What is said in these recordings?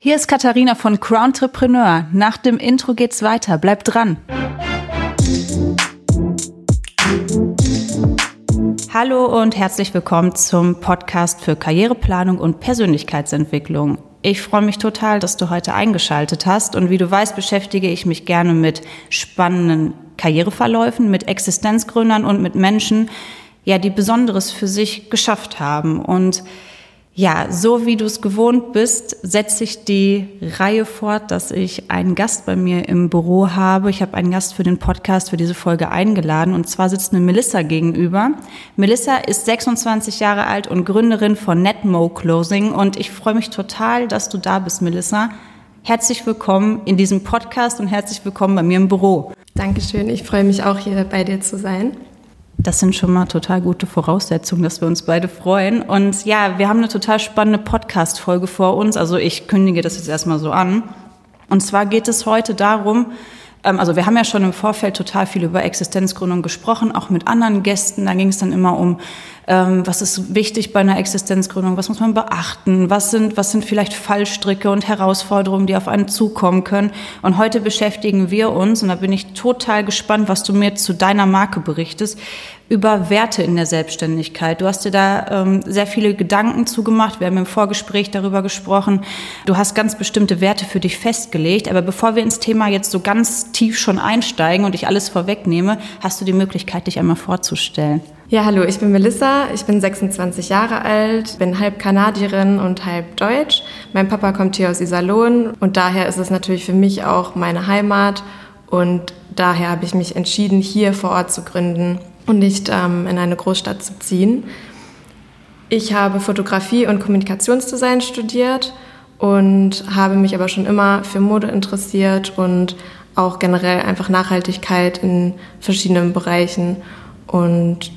Hier ist Katharina von Crowntrepreneur. Nach dem Intro geht's weiter. Bleibt dran. Hallo und herzlich willkommen zum Podcast für Karriereplanung und Persönlichkeitsentwicklung. Ich freue mich total, dass du heute eingeschaltet hast und wie du weißt, beschäftige ich mich gerne mit spannenden Karriereverläufen, mit Existenzgründern und mit Menschen, ja, die Besonderes für sich geschafft haben und ja, so wie du es gewohnt bist, setze ich die Reihe fort, dass ich einen Gast bei mir im Büro habe. Ich habe einen Gast für den Podcast für diese Folge eingeladen und zwar sitzt eine Melissa gegenüber. Melissa ist 26 Jahre alt und Gründerin von Netmo Closing und ich freue mich total, dass du da bist, Melissa. Herzlich willkommen in diesem Podcast und herzlich willkommen bei mir im Büro. Dankeschön, ich freue mich auch hier bei dir zu sein. Das sind schon mal total gute Voraussetzungen, dass wir uns beide freuen. Und ja, wir haben eine total spannende Podcast-Folge vor uns. Also ich kündige das jetzt erstmal so an. Und zwar geht es heute darum, ähm, also wir haben ja schon im Vorfeld total viel über Existenzgründung gesprochen, auch mit anderen Gästen. Da ging es dann immer um, ähm, was ist wichtig bei einer Existenzgründung, was muss man beachten, was sind, was sind vielleicht Fallstricke und Herausforderungen, die auf einen zukommen können. Und heute beschäftigen wir uns, und da bin ich total gespannt, was du mir zu deiner Marke berichtest, über Werte in der Selbstständigkeit. Du hast dir da ähm, sehr viele Gedanken zugemacht. Wir haben im Vorgespräch darüber gesprochen. Du hast ganz bestimmte Werte für dich festgelegt. Aber bevor wir ins Thema jetzt so ganz tief schon einsteigen und ich alles vorwegnehme, hast du die Möglichkeit, dich einmal vorzustellen. Ja, hallo, ich bin Melissa, ich bin 26 Jahre alt, bin halb Kanadierin und halb Deutsch. Mein Papa kommt hier aus Iserlohn und daher ist es natürlich für mich auch meine Heimat und daher habe ich mich entschieden, hier vor Ort zu gründen und nicht ähm, in eine Großstadt zu ziehen. Ich habe Fotografie und Kommunikationsdesign studiert und habe mich aber schon immer für Mode interessiert und auch generell einfach Nachhaltigkeit in verschiedenen Bereichen. Und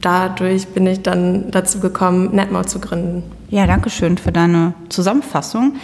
dadurch bin ich dann dazu gekommen, Netmo zu gründen. Ja, danke schön für deine Zusammenfassung.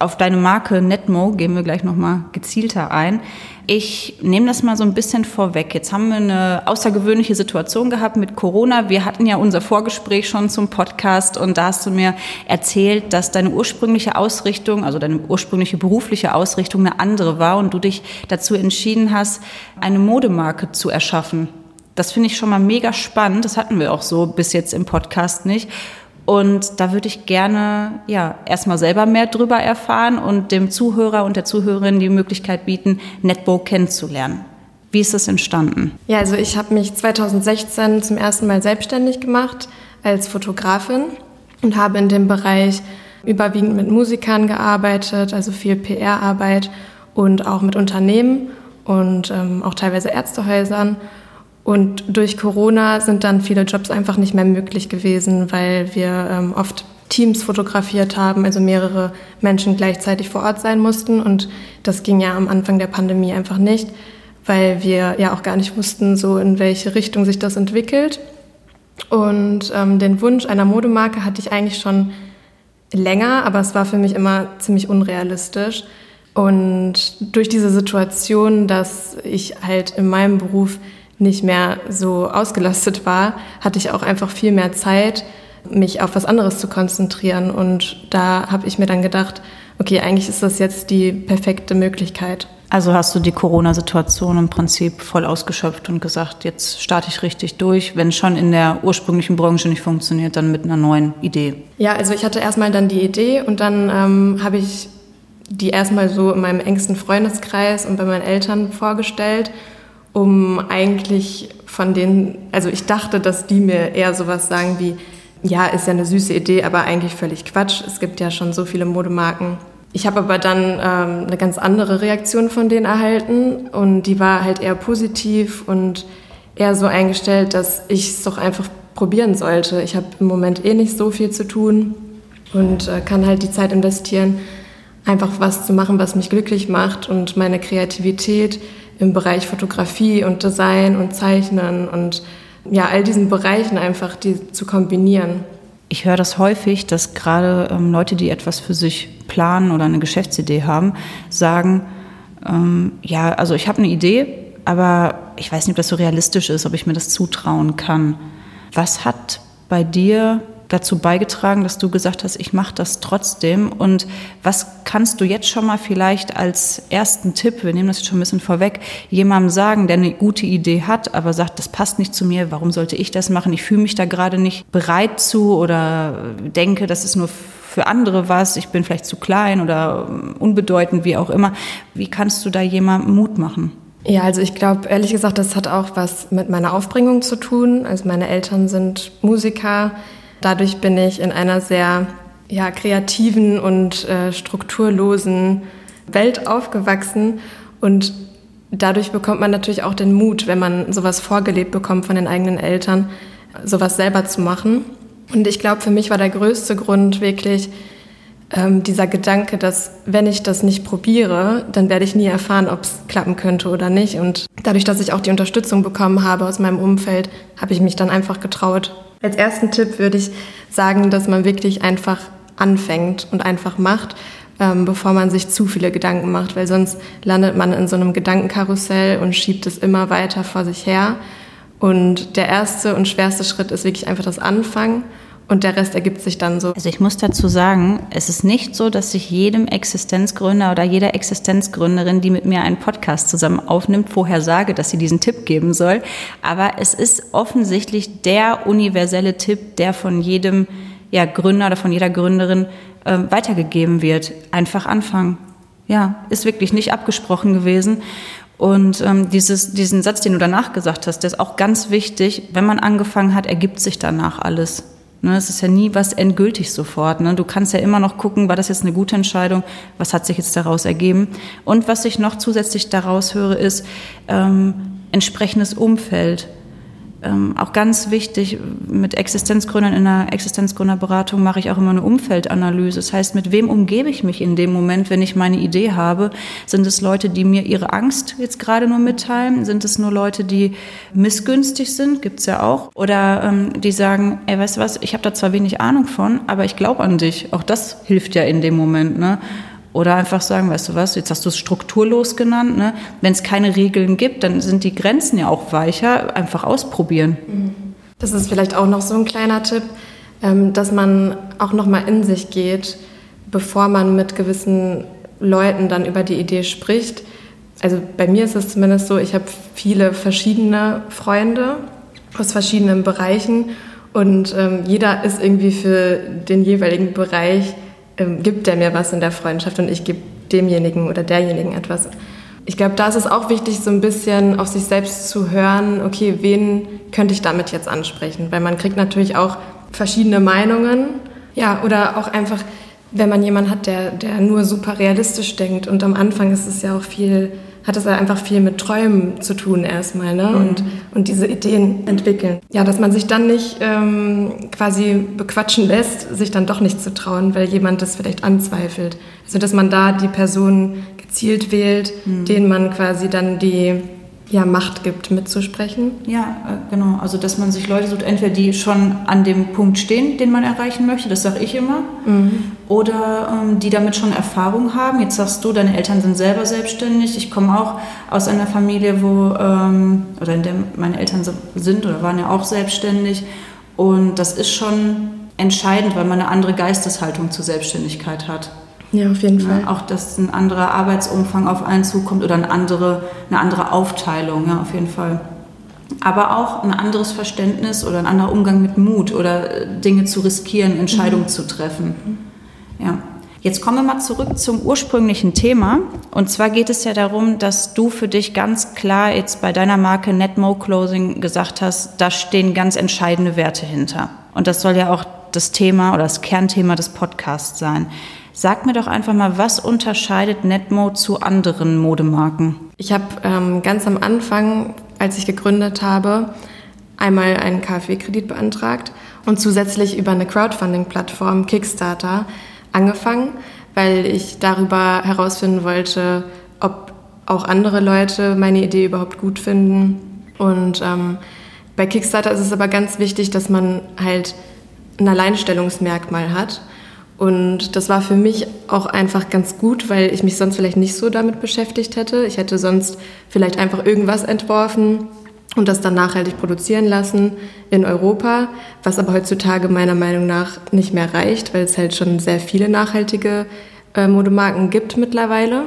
Auf deine Marke Netmo gehen wir gleich nochmal gezielter ein. Ich nehme das mal so ein bisschen vorweg. Jetzt haben wir eine außergewöhnliche Situation gehabt mit Corona. Wir hatten ja unser Vorgespräch schon zum Podcast und da hast du mir erzählt, dass deine ursprüngliche Ausrichtung, also deine ursprüngliche berufliche Ausrichtung eine andere war und du dich dazu entschieden hast, eine Modemarke zu erschaffen. Das finde ich schon mal mega spannend. Das hatten wir auch so bis jetzt im Podcast nicht. Und da würde ich gerne ja erstmal selber mehr drüber erfahren und dem Zuhörer und der Zuhörerin die Möglichkeit bieten, Netbo kennenzulernen. Wie ist das entstanden? Ja, also ich habe mich 2016 zum ersten Mal selbstständig gemacht als Fotografin und habe in dem Bereich überwiegend mit Musikern gearbeitet, also viel PR-Arbeit und auch mit Unternehmen und ähm, auch teilweise Ärztehäusern und durch Corona sind dann viele Jobs einfach nicht mehr möglich gewesen, weil wir ähm, oft Teams fotografiert haben, also mehrere Menschen gleichzeitig vor Ort sein mussten. Und das ging ja am Anfang der Pandemie einfach nicht, weil wir ja auch gar nicht wussten, so in welche Richtung sich das entwickelt. Und ähm, den Wunsch einer Modemarke hatte ich eigentlich schon länger, aber es war für mich immer ziemlich unrealistisch. Und durch diese Situation, dass ich halt in meinem Beruf nicht mehr so ausgelastet war, hatte ich auch einfach viel mehr Zeit, mich auf was anderes zu konzentrieren. Und da habe ich mir dann gedacht, okay, eigentlich ist das jetzt die perfekte Möglichkeit. Also hast du die Corona-Situation im Prinzip voll ausgeschöpft und gesagt, jetzt starte ich richtig durch, wenn schon in der ursprünglichen Branche nicht funktioniert, dann mit einer neuen Idee. Ja, also ich hatte erstmal dann die Idee und dann ähm, habe ich die erstmal so in meinem engsten Freundeskreis und bei meinen Eltern vorgestellt um eigentlich von denen, also ich dachte, dass die mir eher sowas sagen wie, ja, ist ja eine süße Idee, aber eigentlich völlig Quatsch. Es gibt ja schon so viele Modemarken. Ich habe aber dann ähm, eine ganz andere Reaktion von denen erhalten und die war halt eher positiv und eher so eingestellt, dass ich es doch einfach probieren sollte. Ich habe im Moment eh nicht so viel zu tun und äh, kann halt die Zeit investieren, einfach was zu machen, was mich glücklich macht und meine Kreativität im Bereich Fotografie und Design und Zeichnen und ja, all diesen Bereichen einfach die zu kombinieren. Ich höre das häufig, dass gerade ähm, Leute, die etwas für sich planen oder eine Geschäftsidee haben, sagen, ähm, ja, also ich habe eine Idee, aber ich weiß nicht, ob das so realistisch ist, ob ich mir das zutrauen kann. Was hat bei dir dazu beigetragen, dass du gesagt hast, ich mache das trotzdem? Und was kannst du jetzt schon mal vielleicht als ersten Tipp, wir nehmen das jetzt schon ein bisschen vorweg, jemandem sagen, der eine gute Idee hat, aber sagt, das passt nicht zu mir, warum sollte ich das machen? Ich fühle mich da gerade nicht bereit zu oder denke, das ist nur für andere was, ich bin vielleicht zu klein oder unbedeutend, wie auch immer. Wie kannst du da jemandem Mut machen? Ja, also ich glaube, ehrlich gesagt, das hat auch was mit meiner Aufbringung zu tun. Also meine Eltern sind Musiker. Dadurch bin ich in einer sehr ja, kreativen und äh, strukturlosen Welt aufgewachsen. Und dadurch bekommt man natürlich auch den Mut, wenn man sowas vorgelebt bekommt von den eigenen Eltern, sowas selber zu machen. Und ich glaube, für mich war der größte Grund wirklich, ähm, dieser Gedanke, dass wenn ich das nicht probiere, dann werde ich nie erfahren, ob es klappen könnte oder nicht. Und dadurch, dass ich auch die Unterstützung bekommen habe aus meinem Umfeld, habe ich mich dann einfach getraut. Als ersten Tipp würde ich sagen, dass man wirklich einfach anfängt und einfach macht, ähm, bevor man sich zu viele Gedanken macht, weil sonst landet man in so einem Gedankenkarussell und schiebt es immer weiter vor sich her. Und der erste und schwerste Schritt ist wirklich einfach das Anfangen. Und der Rest ergibt sich dann so. Also ich muss dazu sagen, es ist nicht so, dass ich jedem Existenzgründer oder jeder Existenzgründerin, die mit mir einen Podcast zusammen aufnimmt, vorher sage, dass sie diesen Tipp geben soll. Aber es ist offensichtlich der universelle Tipp, der von jedem ja, Gründer oder von jeder Gründerin äh, weitergegeben wird. Einfach anfangen. Ja, ist wirklich nicht abgesprochen gewesen. Und ähm, dieses, diesen Satz, den du danach gesagt hast, der ist auch ganz wichtig. Wenn man angefangen hat, ergibt sich danach alles. Ne, es ist ja nie was endgültig sofort. Ne? Du kannst ja immer noch gucken, war das jetzt eine gute Entscheidung, was hat sich jetzt daraus ergeben. Und was ich noch zusätzlich daraus höre, ist ähm, entsprechendes Umfeld ähm, auch ganz wichtig, mit Existenzgründern in der Existenzgründerberatung mache ich auch immer eine Umfeldanalyse. Das heißt, mit wem umgebe ich mich in dem Moment, wenn ich meine Idee habe? Sind es Leute, die mir ihre Angst jetzt gerade nur mitteilen? Sind es nur Leute, die missgünstig sind? Gibt es ja auch. Oder ähm, die sagen, ey, weißt du was, ich habe da zwar wenig Ahnung von, aber ich glaube an dich. Auch das hilft ja in dem Moment. Ne? Oder einfach sagen, weißt du was, jetzt hast du es strukturlos genannt. Ne? Wenn es keine Regeln gibt, dann sind die Grenzen ja auch weicher. Einfach ausprobieren. Das ist vielleicht auch noch so ein kleiner Tipp, ähm, dass man auch noch mal in sich geht, bevor man mit gewissen Leuten dann über die Idee spricht. Also bei mir ist es zumindest so, ich habe viele verschiedene Freunde aus verschiedenen Bereichen und ähm, jeder ist irgendwie für den jeweiligen Bereich ähm, gibt der mir was in der Freundschaft und ich gebe demjenigen oder derjenigen etwas. Ich glaube, da ist es auch wichtig, so ein bisschen auf sich selbst zu hören, okay, wen könnte ich damit jetzt ansprechen? Weil man kriegt natürlich auch verschiedene Meinungen. Ja, oder auch einfach, wenn man jemanden hat, der, der nur super realistisch denkt. Und am Anfang ist es ja auch viel hat es einfach viel mit Träumen zu tun erstmal ne? Mhm. und, und diese Ideen entwickeln. Ja, dass man sich dann nicht ähm, quasi bequatschen lässt, sich dann doch nicht zu trauen, weil jemand das vielleicht anzweifelt. Also dass man da die Person gezielt wählt, mhm. denen man quasi dann die ja, Macht gibt, mitzusprechen. Ja, äh, genau. Also, dass man sich Leute sucht, entweder die schon an dem Punkt stehen, den man erreichen möchte, das sage ich immer, mhm. oder ähm, die damit schon Erfahrung haben. Jetzt sagst du, deine Eltern sind selber selbstständig. Ich komme auch aus einer Familie, wo, ähm, oder in der meine Eltern sind oder waren ja auch selbstständig. Und das ist schon entscheidend, weil man eine andere Geisteshaltung zur Selbstständigkeit hat. Ja, auf jeden Fall. Ja, auch, dass ein anderer Arbeitsumfang auf einen zukommt oder eine andere, eine andere Aufteilung, ja, auf jeden Fall. Aber auch ein anderes Verständnis oder ein anderer Umgang mit Mut oder äh, Dinge zu riskieren, Entscheidungen mhm. zu treffen. Ja. Jetzt kommen wir mal zurück zum ursprünglichen Thema. Und zwar geht es ja darum, dass du für dich ganz klar jetzt bei deiner Marke Netmo Closing gesagt hast, da stehen ganz entscheidende Werte hinter. Und das soll ja auch das Thema oder das Kernthema des Podcasts sein. Sag mir doch einfach mal, was unterscheidet Netmo zu anderen Modemarken? Ich habe ähm, ganz am Anfang, als ich gegründet habe, einmal einen KfW-Kredit beantragt und zusätzlich über eine Crowdfunding-Plattform Kickstarter angefangen, weil ich darüber herausfinden wollte, ob auch andere Leute meine Idee überhaupt gut finden. Und ähm, bei Kickstarter ist es aber ganz wichtig, dass man halt ein Alleinstellungsmerkmal hat. Und das war für mich auch einfach ganz gut, weil ich mich sonst vielleicht nicht so damit beschäftigt hätte. Ich hätte sonst vielleicht einfach irgendwas entworfen und das dann nachhaltig produzieren lassen in Europa, was aber heutzutage meiner Meinung nach nicht mehr reicht, weil es halt schon sehr viele nachhaltige äh, Modemarken gibt mittlerweile.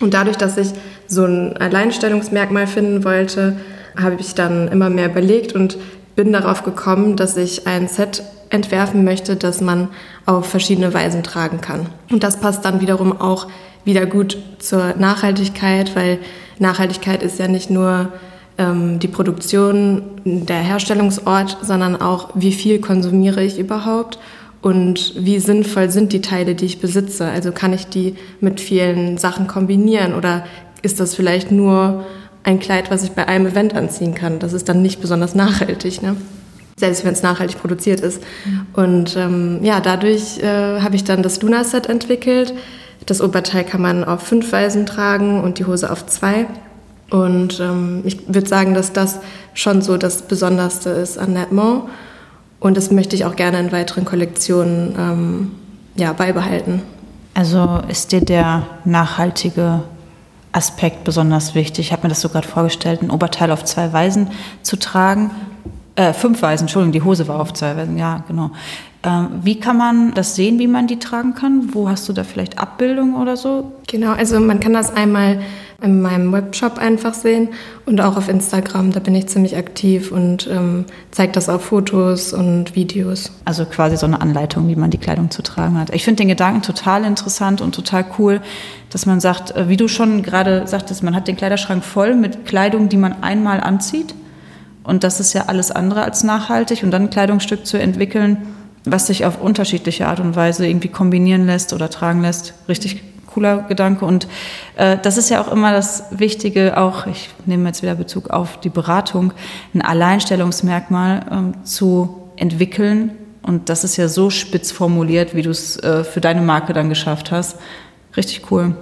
Und dadurch, dass ich so ein Alleinstellungsmerkmal finden wollte, habe ich dann immer mehr überlegt und bin darauf gekommen, dass ich ein Set entwerfen möchte, das man auf verschiedene Weisen tragen kann. Und das passt dann wiederum auch wieder gut zur Nachhaltigkeit, weil Nachhaltigkeit ist ja nicht nur ähm, die Produktion, der Herstellungsort, sondern auch, wie viel konsumiere ich überhaupt und wie sinnvoll sind die Teile, die ich besitze. Also kann ich die mit vielen Sachen kombinieren oder ist das vielleicht nur ein Kleid, was ich bei einem Event anziehen kann? Das ist dann nicht besonders nachhaltig. Ne? Selbst wenn es nachhaltig produziert ist. Und ähm, ja, dadurch äh, habe ich dann das Luna-Set entwickelt. Das Oberteil kann man auf fünf Weisen tragen und die Hose auf zwei. Und ähm, ich würde sagen, dass das schon so das Besonderste ist an Netmont. Und das möchte ich auch gerne in weiteren Kollektionen ähm, ja, beibehalten. Also ist dir der nachhaltige Aspekt besonders wichtig? Ich habe mir das so gerade vorgestellt, ein Oberteil auf zwei Weisen zu tragen. Äh, fünf Weisen, Entschuldigung, die Hose war auf zwei Weisen, ja, genau. Ähm, wie kann man das sehen, wie man die tragen kann? Wo hast du da vielleicht Abbildungen oder so? Genau, also man kann das einmal in meinem Webshop einfach sehen und auch auf Instagram. Da bin ich ziemlich aktiv und ähm, zeige das auf Fotos und Videos. Also quasi so eine Anleitung, wie man die Kleidung zu tragen hat. Ich finde den Gedanken total interessant und total cool, dass man sagt, äh, wie du schon gerade sagtest, man hat den Kleiderschrank voll mit Kleidung, die man einmal anzieht. Und das ist ja alles andere als nachhaltig. Und dann ein Kleidungsstück zu entwickeln, was sich auf unterschiedliche Art und Weise irgendwie kombinieren lässt oder tragen lässt. Richtig cooler Gedanke. Und äh, das ist ja auch immer das Wichtige, auch, ich nehme jetzt wieder Bezug auf die Beratung, ein Alleinstellungsmerkmal ähm, zu entwickeln. Und das ist ja so spitz formuliert, wie du es äh, für deine Marke dann geschafft hast. Richtig cool.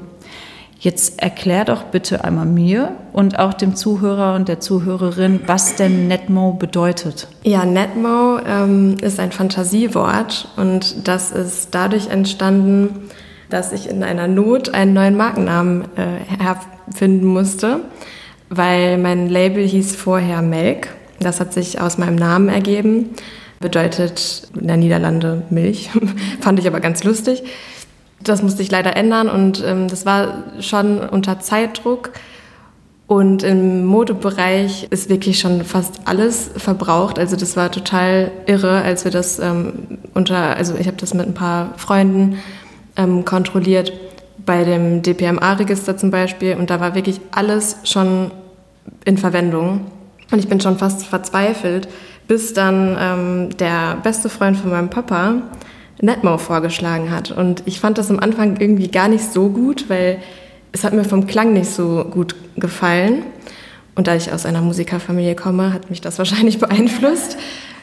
Jetzt erklär doch bitte einmal mir und auch dem Zuhörer und der Zuhörerin, was denn Netmo bedeutet. Ja, Netmo ähm, ist ein Fantasiewort und das ist dadurch entstanden, dass ich in einer Not einen neuen Markennamen äh, erfinden musste, weil mein Label hieß vorher Melk. Das hat sich aus meinem Namen ergeben. Bedeutet in der Niederlande Milch. Fand ich aber ganz lustig. Das musste ich leider ändern und ähm, das war schon unter Zeitdruck. Und im Modebereich ist wirklich schon fast alles verbraucht. Also das war total irre, als wir das ähm, unter, also ich habe das mit ein paar Freunden ähm, kontrolliert bei dem DPMA-Register zum Beispiel und da war wirklich alles schon in Verwendung. Und ich bin schon fast verzweifelt, bis dann ähm, der beste Freund von meinem Papa Netmo vorgeschlagen hat. Und ich fand das am Anfang irgendwie gar nicht so gut, weil es hat mir vom Klang nicht so gut gefallen. Und da ich aus einer Musikerfamilie komme, hat mich das wahrscheinlich beeinflusst.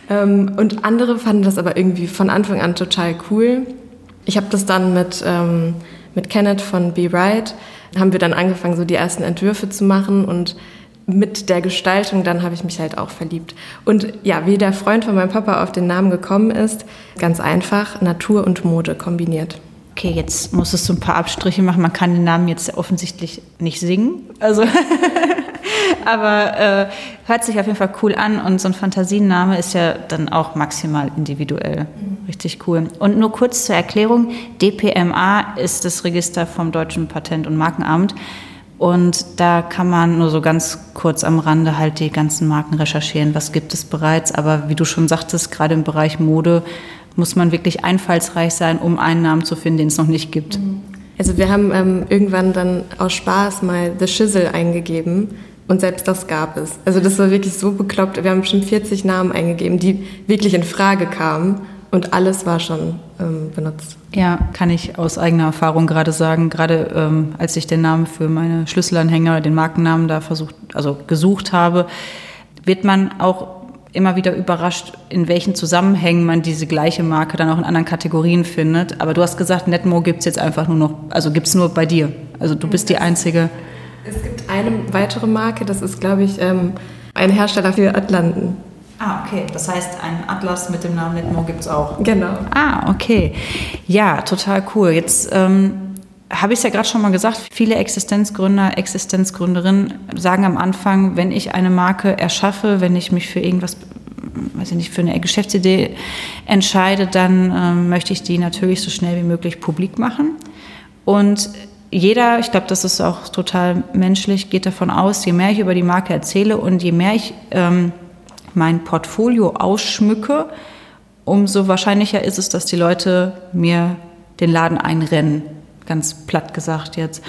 Ähm, und andere fanden das aber irgendwie von Anfang an total cool. Ich habe das dann mit, ähm, mit Kenneth von Be Right, haben wir dann angefangen, so die ersten Entwürfe zu machen und mit der Gestaltung, dann habe ich mich halt auch verliebt. Und ja, wie der Freund von meinem Papa auf den Namen gekommen ist, ganz einfach, Natur und Mode kombiniert. Okay, jetzt musstest du ein paar Abstriche machen. Man kann den Namen jetzt offensichtlich nicht singen. Also Aber äh, hört sich auf jeden Fall cool an und so ein Fantasienname ist ja dann auch maximal individuell. Mhm. Richtig cool. Und nur kurz zur Erklärung: DPMA ist das Register vom Deutschen Patent- und Markenamt. Und da kann man nur so ganz kurz am Rande halt die ganzen Marken recherchieren. Was gibt es bereits? Aber wie du schon sagtest, gerade im Bereich Mode muss man wirklich einfallsreich sein, um einen Namen zu finden, den es noch nicht gibt. Mhm. Also wir haben ähm, irgendwann dann aus Spaß mal The Shizzle eingegeben und selbst das gab es. Also das war wirklich so bekloppt. Wir haben bestimmt 40 Namen eingegeben, die wirklich in Frage kamen. Und alles war schon ähm, benutzt. Ja, kann ich aus eigener Erfahrung gerade sagen. Gerade ähm, als ich den Namen für meine Schlüsselanhänger, den Markennamen da versucht, also gesucht habe, wird man auch immer wieder überrascht, in welchen Zusammenhängen man diese gleiche Marke dann auch in anderen Kategorien findet. Aber du hast gesagt, Netmo gibt es jetzt einfach nur noch, also gibt es nur bei dir. Also du bist die Einzige. Es gibt eine weitere Marke, das ist, glaube ich, ähm, ein Hersteller für Atlanten. Ah, okay. Das heißt, ein Atlas mit dem Namen Netmo gibt es auch. Genau. Ah, okay. Ja, total cool. Jetzt ähm, habe ich es ja gerade schon mal gesagt, viele Existenzgründer, Existenzgründerinnen sagen am Anfang, wenn ich eine Marke erschaffe, wenn ich mich für irgendwas, weiß ich nicht, für eine Geschäftsidee entscheide, dann äh, möchte ich die natürlich so schnell wie möglich publik machen. Und jeder, ich glaube, das ist auch total menschlich, geht davon aus, je mehr ich über die Marke erzähle und je mehr ich ähm, mein Portfolio ausschmücke, umso wahrscheinlicher ist es, dass die Leute mir den Laden einrennen ganz platt gesagt jetzt.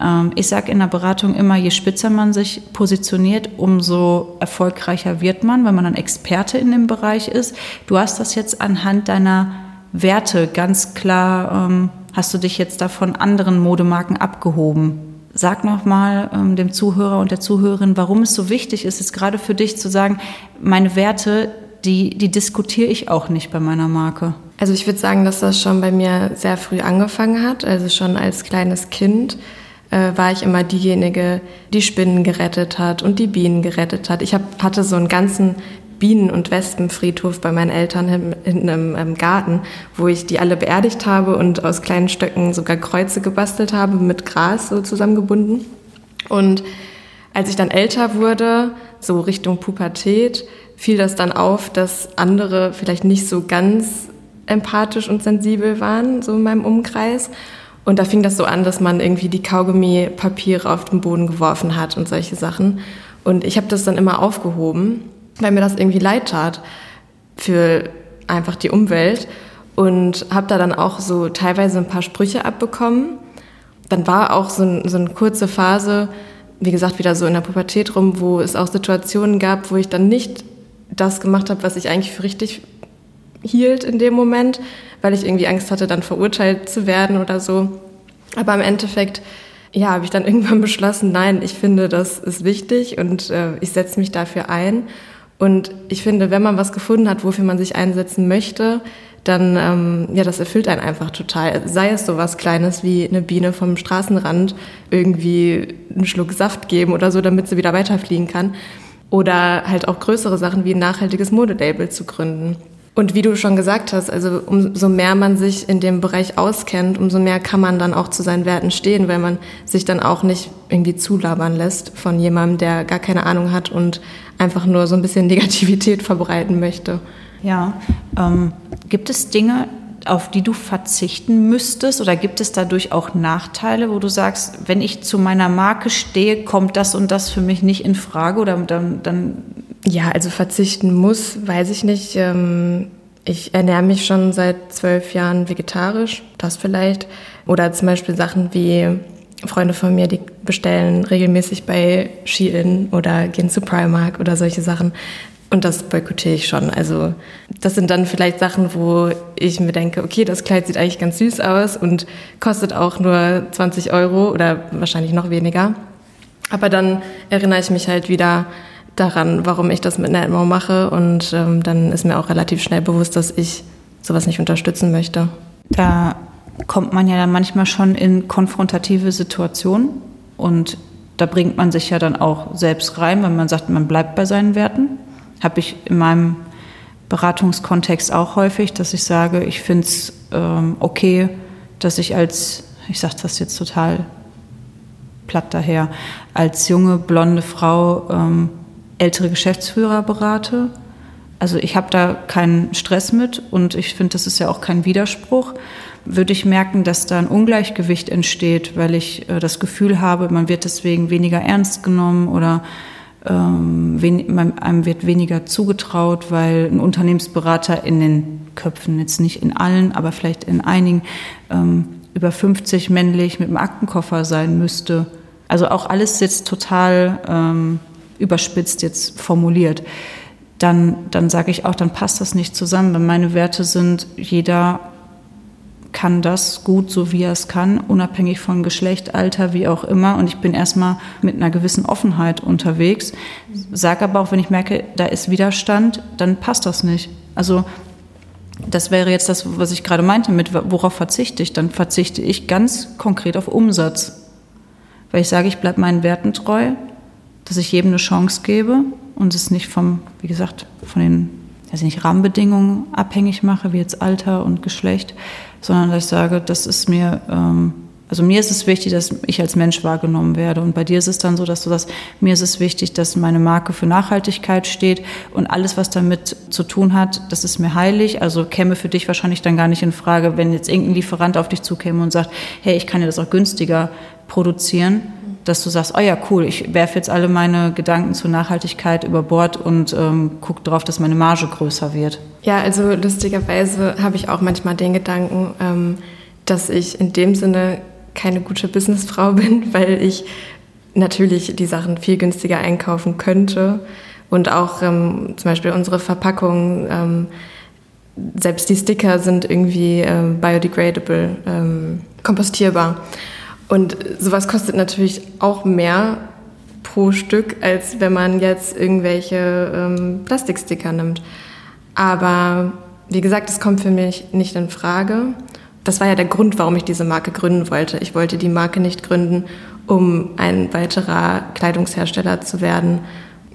Ähm, ich sage in der Beratung immer, je spitzer man sich positioniert, umso erfolgreicher wird man, wenn man ein Experte in dem Bereich ist. Du hast das jetzt anhand deiner Werte ganz klar, ähm, hast du dich jetzt da von anderen Modemarken abgehoben. Sag nochmal ähm, dem Zuhörer und der Zuhörerin, warum es so wichtig ist, jetzt gerade für dich zu sagen, meine Werte, die, die diskutiere ich auch nicht bei meiner Marke. Also ich würde sagen, dass das schon bei mir sehr früh angefangen hat. Also schon als kleines Kind äh, war ich immer diejenige, die Spinnen gerettet hat und die Bienen gerettet hat. Ich hab, hatte so einen ganzen Bienen- und Wespenfriedhof bei meinen Eltern in, in einem, einem Garten, wo ich die alle beerdigt habe und aus kleinen Stöcken sogar Kreuze gebastelt habe, mit Gras so zusammengebunden. Und als ich dann älter wurde, so Richtung Pubertät, fiel das dann auf, dass andere vielleicht nicht so ganz empathisch und sensibel waren, so in meinem Umkreis. Und da fing das so an, dass man irgendwie die Kaugummi-Papiere auf den Boden geworfen hat und solche Sachen. Und ich habe das dann immer aufgehoben, weil mir das irgendwie leid tat für einfach die Umwelt. Und habe da dann auch so teilweise ein paar Sprüche abbekommen. Dann war auch so, ein, so eine kurze Phase, wie gesagt, wieder so in der Pubertät rum, wo es auch Situationen gab, wo ich dann nicht das gemacht habe, was ich eigentlich für richtig hielt in dem Moment, weil ich irgendwie Angst hatte, dann verurteilt zu werden oder so. Aber im Endeffekt, ja, habe ich dann irgendwann beschlossen, nein, ich finde, das ist wichtig und äh, ich setze mich dafür ein. Und ich finde, wenn man was gefunden hat, wofür man sich einsetzen möchte, dann, ähm, ja, das erfüllt einen einfach total. Sei es so was Kleines wie eine Biene vom Straßenrand irgendwie einen Schluck Saft geben oder so, damit sie wieder weiterfliegen kann. Oder halt auch größere Sachen wie ein nachhaltiges Modelabel zu gründen. Und wie du schon gesagt hast, also umso mehr man sich in dem Bereich auskennt, umso mehr kann man dann auch zu seinen Werten stehen, weil man sich dann auch nicht irgendwie zulabern lässt von jemandem, der gar keine Ahnung hat und einfach nur so ein bisschen Negativität verbreiten möchte. Ja, ähm, gibt es Dinge, auf die du verzichten müsstest oder gibt es dadurch auch Nachteile, wo du sagst, wenn ich zu meiner Marke stehe, kommt das und das für mich nicht in Frage oder dann, dann ja, also verzichten muss, weiß ich nicht. Ähm, ich ernähre mich schon seit zwölf Jahren vegetarisch, das vielleicht. Oder zum Beispiel Sachen wie Freunde von mir, die bestellen regelmäßig bei Shein oder gehen zu Primark oder solche Sachen. Und das boykottiere ich schon. Also das sind dann vielleicht Sachen, wo ich mir denke, okay, das Kleid sieht eigentlich ganz süß aus und kostet auch nur 20 Euro oder wahrscheinlich noch weniger. Aber dann erinnere ich mich halt wieder daran, warum ich das mit Netmo mache. Und ähm, dann ist mir auch relativ schnell bewusst, dass ich sowas nicht unterstützen möchte. Da kommt man ja dann manchmal schon in konfrontative Situationen und da bringt man sich ja dann auch selbst rein, wenn man sagt, man bleibt bei seinen Werten. Habe ich in meinem Beratungskontext auch häufig, dass ich sage, ich finde es ähm, okay, dass ich als, ich sage das jetzt total platt daher, als junge blonde Frau ähm, ältere Geschäftsführer berate. Also ich habe da keinen Stress mit und ich finde, das ist ja auch kein Widerspruch. Würde ich merken, dass da ein Ungleichgewicht entsteht, weil ich äh, das Gefühl habe, man wird deswegen weniger ernst genommen oder ähm, wen, einem wird weniger zugetraut, weil ein Unternehmensberater in den Köpfen, jetzt nicht in allen, aber vielleicht in einigen, ähm, über 50 männlich mit einem Aktenkoffer sein müsste. Also auch alles jetzt total ähm, überspitzt jetzt formuliert, dann, dann sage ich auch, dann passt das nicht zusammen. Weil meine Werte sind, jeder kann das gut, so wie er es kann, unabhängig von Geschlecht, Alter, wie auch immer. Und ich bin erstmal mit einer gewissen Offenheit unterwegs. Sage aber auch, wenn ich merke, da ist Widerstand, dann passt das nicht. Also das wäre jetzt das, was ich gerade meinte, mit worauf verzichte ich? Dann verzichte ich ganz konkret auf Umsatz. Weil ich sage, ich bleibe meinen Werten treu, dass ich jedem eine Chance gebe und es nicht vom, wie gesagt, von den also nicht Rahmenbedingungen abhängig mache, wie jetzt Alter und Geschlecht, sondern dass ich sage, das ist mir ähm, Also mir ist es wichtig, dass ich als Mensch wahrgenommen werde. Und bei dir ist es dann so, dass du sagst, mir ist es wichtig, dass meine Marke für Nachhaltigkeit steht und alles, was damit zu tun hat, das ist mir heilig. Also käme für dich wahrscheinlich dann gar nicht in Frage, wenn jetzt irgendein Lieferant auf dich zukäme und sagt, hey, ich kann dir das auch günstiger produzieren dass du sagst, oh ja, cool, ich werfe jetzt alle meine Gedanken zur Nachhaltigkeit über Bord und ähm, gucke darauf, dass meine Marge größer wird. Ja, also lustigerweise habe ich auch manchmal den Gedanken, ähm, dass ich in dem Sinne keine gute Businessfrau bin, weil ich natürlich die Sachen viel günstiger einkaufen könnte und auch ähm, zum Beispiel unsere Verpackungen, ähm, selbst die Sticker sind irgendwie äh, biodegradable, ähm, kompostierbar. Und sowas kostet natürlich auch mehr pro Stück, als wenn man jetzt irgendwelche ähm, Plastiksticker nimmt. Aber wie gesagt, es kommt für mich nicht in Frage. Das war ja der Grund, warum ich diese Marke gründen wollte. Ich wollte die Marke nicht gründen, um ein weiterer Kleidungshersteller zu werden.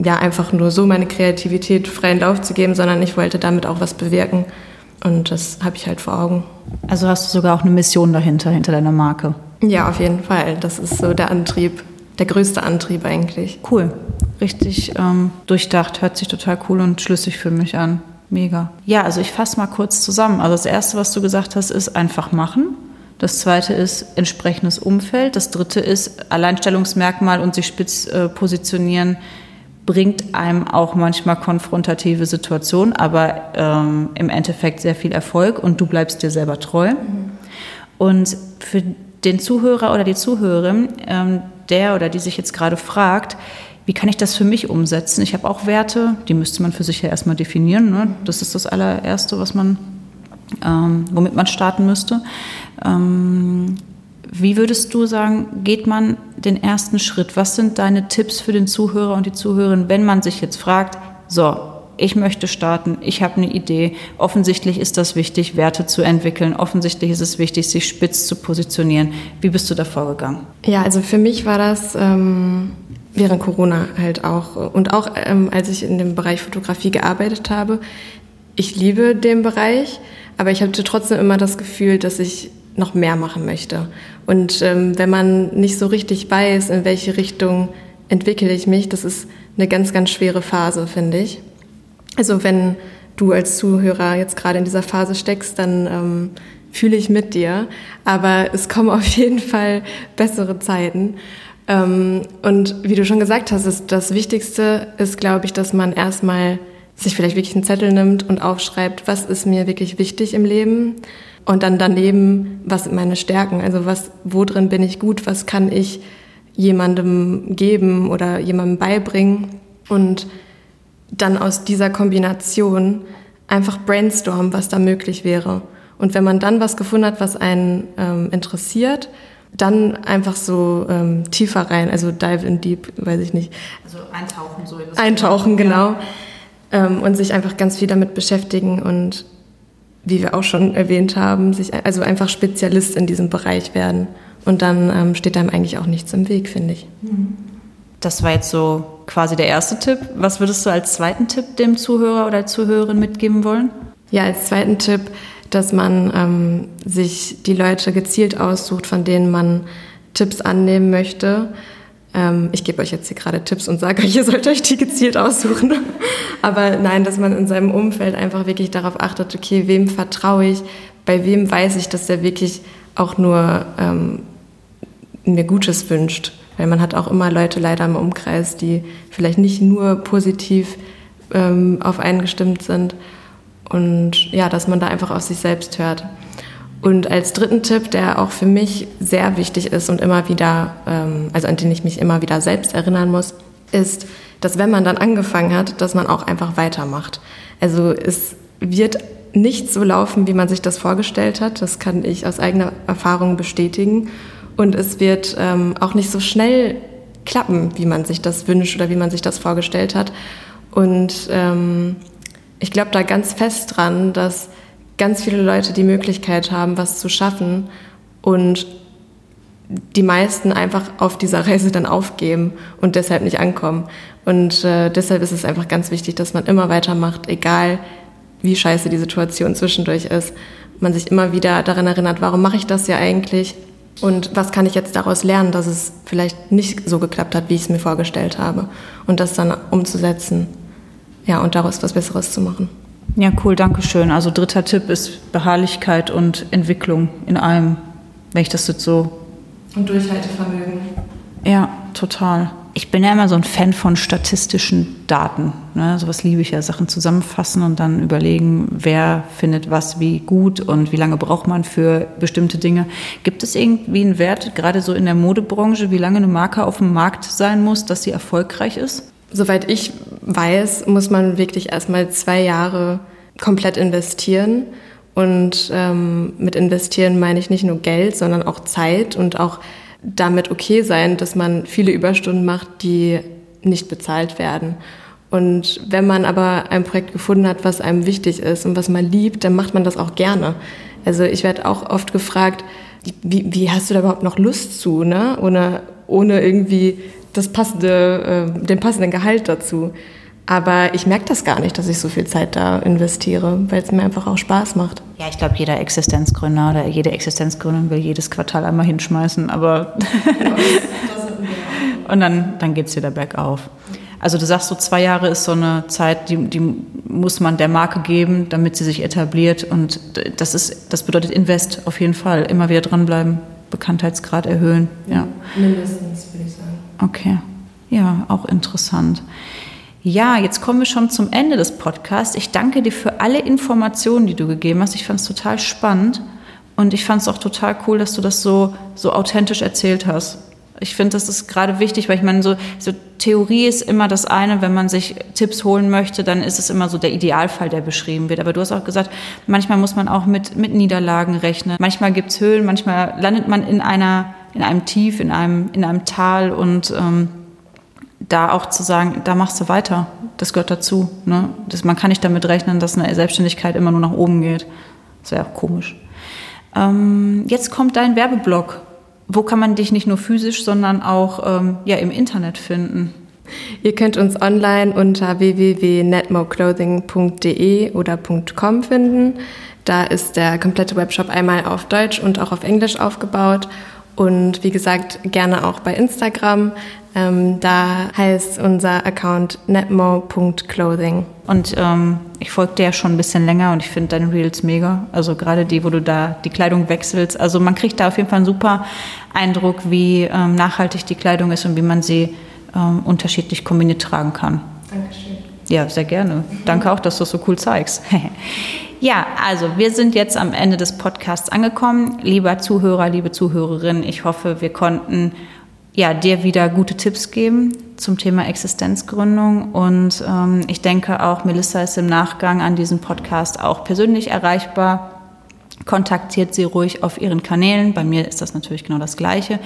Ja, einfach nur so meine Kreativität freien Lauf zu geben, sondern ich wollte damit auch was bewirken. Und das habe ich halt vor Augen. Also hast du sogar auch eine Mission dahinter, hinter deiner Marke? Ja, auf jeden Fall. Das ist so der Antrieb, der größte Antrieb eigentlich. Cool. Richtig ähm, durchdacht, hört sich total cool und schlüssig für mich an. Mega. Ja, also ich fasse mal kurz zusammen. Also das Erste, was du gesagt hast, ist einfach machen. Das zweite ist entsprechendes Umfeld. Das dritte ist Alleinstellungsmerkmal und sich spitz äh, positionieren bringt einem auch manchmal konfrontative Situationen, aber ähm, im Endeffekt sehr viel Erfolg und du bleibst dir selber treu. Mhm. Und für den Zuhörer oder die Zuhörerin, ähm, der oder die sich jetzt gerade fragt, wie kann ich das für mich umsetzen? Ich habe auch Werte, die müsste man für sich ja erstmal definieren. Ne? Das ist das allererste, was man, ähm, womit man starten müsste. Ähm, wie würdest du sagen, geht man den ersten Schritt? Was sind deine Tipps für den Zuhörer und die Zuhörerin, wenn man sich jetzt fragt, so, ich möchte starten, ich habe eine Idee. Offensichtlich ist das wichtig, Werte zu entwickeln. Offensichtlich ist es wichtig, sich spitz zu positionieren. Wie bist du da vorgegangen? Ja, also für mich war das ähm, während Corona halt auch und auch ähm, als ich in dem Bereich Fotografie gearbeitet habe. Ich liebe den Bereich, aber ich hatte trotzdem immer das Gefühl, dass ich noch mehr machen möchte. Und ähm, wenn man nicht so richtig weiß, in welche Richtung entwickle ich mich, das ist eine ganz, ganz schwere Phase, finde ich. Also wenn du als Zuhörer jetzt gerade in dieser Phase steckst, dann ähm, fühle ich mit dir. Aber es kommen auf jeden Fall bessere Zeiten. Ähm, und wie du schon gesagt hast, ist das Wichtigste ist, glaube ich, dass man erstmal sich vielleicht wirklich einen Zettel nimmt und aufschreibt, was ist mir wirklich wichtig im Leben. Und dann daneben, was sind meine Stärken? Also was, wo drin bin ich gut? Was kann ich jemandem geben oder jemandem beibringen? Und dann aus dieser Kombination einfach brainstormen, was da möglich wäre. Und wenn man dann was gefunden hat, was einen ähm, interessiert, dann einfach so ähm, tiefer rein, also dive in deep, weiß ich nicht. Also eintauchen so. Eintauchen, genau. Ähm, und sich einfach ganz viel damit beschäftigen und wie wir auch schon erwähnt haben, sich also einfach Spezialist in diesem Bereich werden. Und dann ähm, steht einem eigentlich auch nichts im Weg, finde ich. Das war jetzt so quasi der erste Tipp. Was würdest du als zweiten Tipp dem Zuhörer oder Zuhörerin mitgeben wollen? Ja, als zweiten Tipp, dass man ähm, sich die Leute gezielt aussucht, von denen man Tipps annehmen möchte. Ähm, ich gebe euch jetzt hier gerade Tipps und sage euch, ihr sollt euch die gezielt aussuchen. Aber nein, dass man in seinem Umfeld einfach wirklich darauf achtet, okay, wem vertraue ich, bei wem weiß ich, dass der wirklich auch nur ähm, mir Gutes wünscht. Weil man hat auch immer Leute leider im Umkreis, die vielleicht nicht nur positiv ähm, auf einen gestimmt sind. Und ja, dass man da einfach auf sich selbst hört. Und als dritten Tipp, der auch für mich sehr wichtig ist und immer wieder, ähm, also an den ich mich immer wieder selbst erinnern muss, ist, dass wenn man dann angefangen hat, dass man auch einfach weitermacht. Also es wird nicht so laufen, wie man sich das vorgestellt hat. Das kann ich aus eigener Erfahrung bestätigen. Und es wird ähm, auch nicht so schnell klappen, wie man sich das wünscht oder wie man sich das vorgestellt hat. Und ähm, ich glaube da ganz fest dran, dass ganz viele Leute die Möglichkeit haben, was zu schaffen und die meisten einfach auf dieser Reise dann aufgeben und deshalb nicht ankommen. Und äh, deshalb ist es einfach ganz wichtig, dass man immer weitermacht, egal wie scheiße die Situation zwischendurch ist. Man sich immer wieder daran erinnert, warum mache ich das ja eigentlich? Und was kann ich jetzt daraus lernen, dass es vielleicht nicht so geklappt hat, wie ich es mir vorgestellt habe. Und das dann umzusetzen. Ja, und daraus was Besseres zu machen. Ja, cool, danke schön. Also dritter Tipp ist Beharrlichkeit und Entwicklung in allem, wenn ich das jetzt so. Und Durchhaltevermögen. Ja, total. Ich bin ja immer so ein Fan von statistischen Daten. Ne? Sowas liebe ich ja, Sachen zusammenfassen und dann überlegen, wer findet was wie gut und wie lange braucht man für bestimmte Dinge. Gibt es irgendwie einen Wert, gerade so in der Modebranche, wie lange eine Marke auf dem Markt sein muss, dass sie erfolgreich ist? Soweit ich weiß, muss man wirklich erstmal zwei Jahre komplett investieren. Und ähm, mit investieren meine ich nicht nur Geld, sondern auch Zeit und auch damit okay sein, dass man viele Überstunden macht, die nicht bezahlt werden. Und wenn man aber ein Projekt gefunden hat, was einem wichtig ist und was man liebt, dann macht man das auch gerne. Also ich werde auch oft gefragt, wie, wie hast du da überhaupt noch Lust zu, ne? ohne, ohne irgendwie das passende, äh, den passenden Gehalt dazu. Aber ich merke das gar nicht, dass ich so viel Zeit da investiere, weil es mir einfach auch Spaß macht. Ja, ich glaube, jeder Existenzgründer oder jede Existenzgründerin will jedes Quartal einmal hinschmeißen, aber und dann, dann geht es wieder bergauf. Also du sagst so, zwei Jahre ist so eine Zeit, die, die muss man der Marke geben, damit sie sich etabliert. Und das, ist, das bedeutet Invest auf jeden Fall. Immer wieder dranbleiben, Bekanntheitsgrad erhöhen. Ja. Mindestens, würde ich sagen. Okay, ja, auch interessant. Ja, jetzt kommen wir schon zum Ende des Podcasts. Ich danke dir für alle Informationen, die du gegeben hast. Ich fand es total spannend und ich fand es auch total cool, dass du das so, so authentisch erzählt hast. Ich finde, das ist gerade wichtig, weil ich meine, so, so Theorie ist immer das eine, wenn man sich Tipps holen möchte, dann ist es immer so der Idealfall, der beschrieben wird. Aber du hast auch gesagt, manchmal muss man auch mit, mit Niederlagen rechnen. Manchmal gibt's Höhlen, manchmal landet man in einer, in einem Tief, in einem, in einem Tal und ähm, da auch zu sagen, da machst du weiter, das gehört dazu. Ne? Das, man kann nicht damit rechnen, dass eine Selbstständigkeit immer nur nach oben geht. Das wäre komisch. Ähm, jetzt kommt dein Werbeblock. Wo kann man dich nicht nur physisch, sondern auch ähm, ja, im Internet finden? Ihr könnt uns online unter www.netmoclothing.de oder .com finden. Da ist der komplette Webshop einmal auf Deutsch und auch auf Englisch aufgebaut. Und wie gesagt, gerne auch bei Instagram. Ähm, da heißt unser Account netmo.clothing. Und ähm, ich folge dir ja schon ein bisschen länger und ich finde deine Reels mega. Also gerade die, wo du da die Kleidung wechselst. Also man kriegt da auf jeden Fall einen super Eindruck, wie ähm, nachhaltig die Kleidung ist und wie man sie ähm, unterschiedlich kombiniert tragen kann. Dankeschön. Ja, sehr gerne. Danke auch, dass du es so cool zeigst. Ja, also wir sind jetzt am Ende des Podcasts angekommen. Lieber Zuhörer, liebe Zuhörerin, ich hoffe, wir konnten ja, dir wieder gute Tipps geben zum Thema Existenzgründung. Und ähm, ich denke auch, Melissa ist im Nachgang an diesem Podcast auch persönlich erreichbar. Kontaktiert sie ruhig auf ihren Kanälen. Bei mir ist das natürlich genau das Gleiche.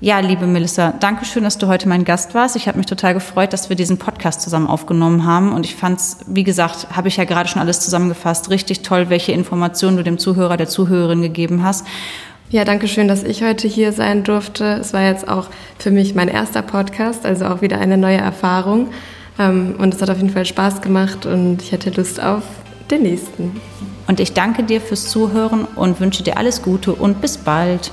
Ja, liebe Melissa, danke schön, dass du heute mein Gast warst. Ich habe mich total gefreut, dass wir diesen Podcast zusammen aufgenommen haben. Und ich fand es, wie gesagt, habe ich ja gerade schon alles zusammengefasst, richtig toll, welche Informationen du dem Zuhörer, der Zuhörerin gegeben hast. Ja, danke schön, dass ich heute hier sein durfte. Es war jetzt auch für mich mein erster Podcast, also auch wieder eine neue Erfahrung. Ähm, und es hat auf jeden Fall Spaß gemacht und ich hätte Lust auf den nächsten. Und ich danke dir fürs Zuhören und wünsche dir alles Gute und bis bald.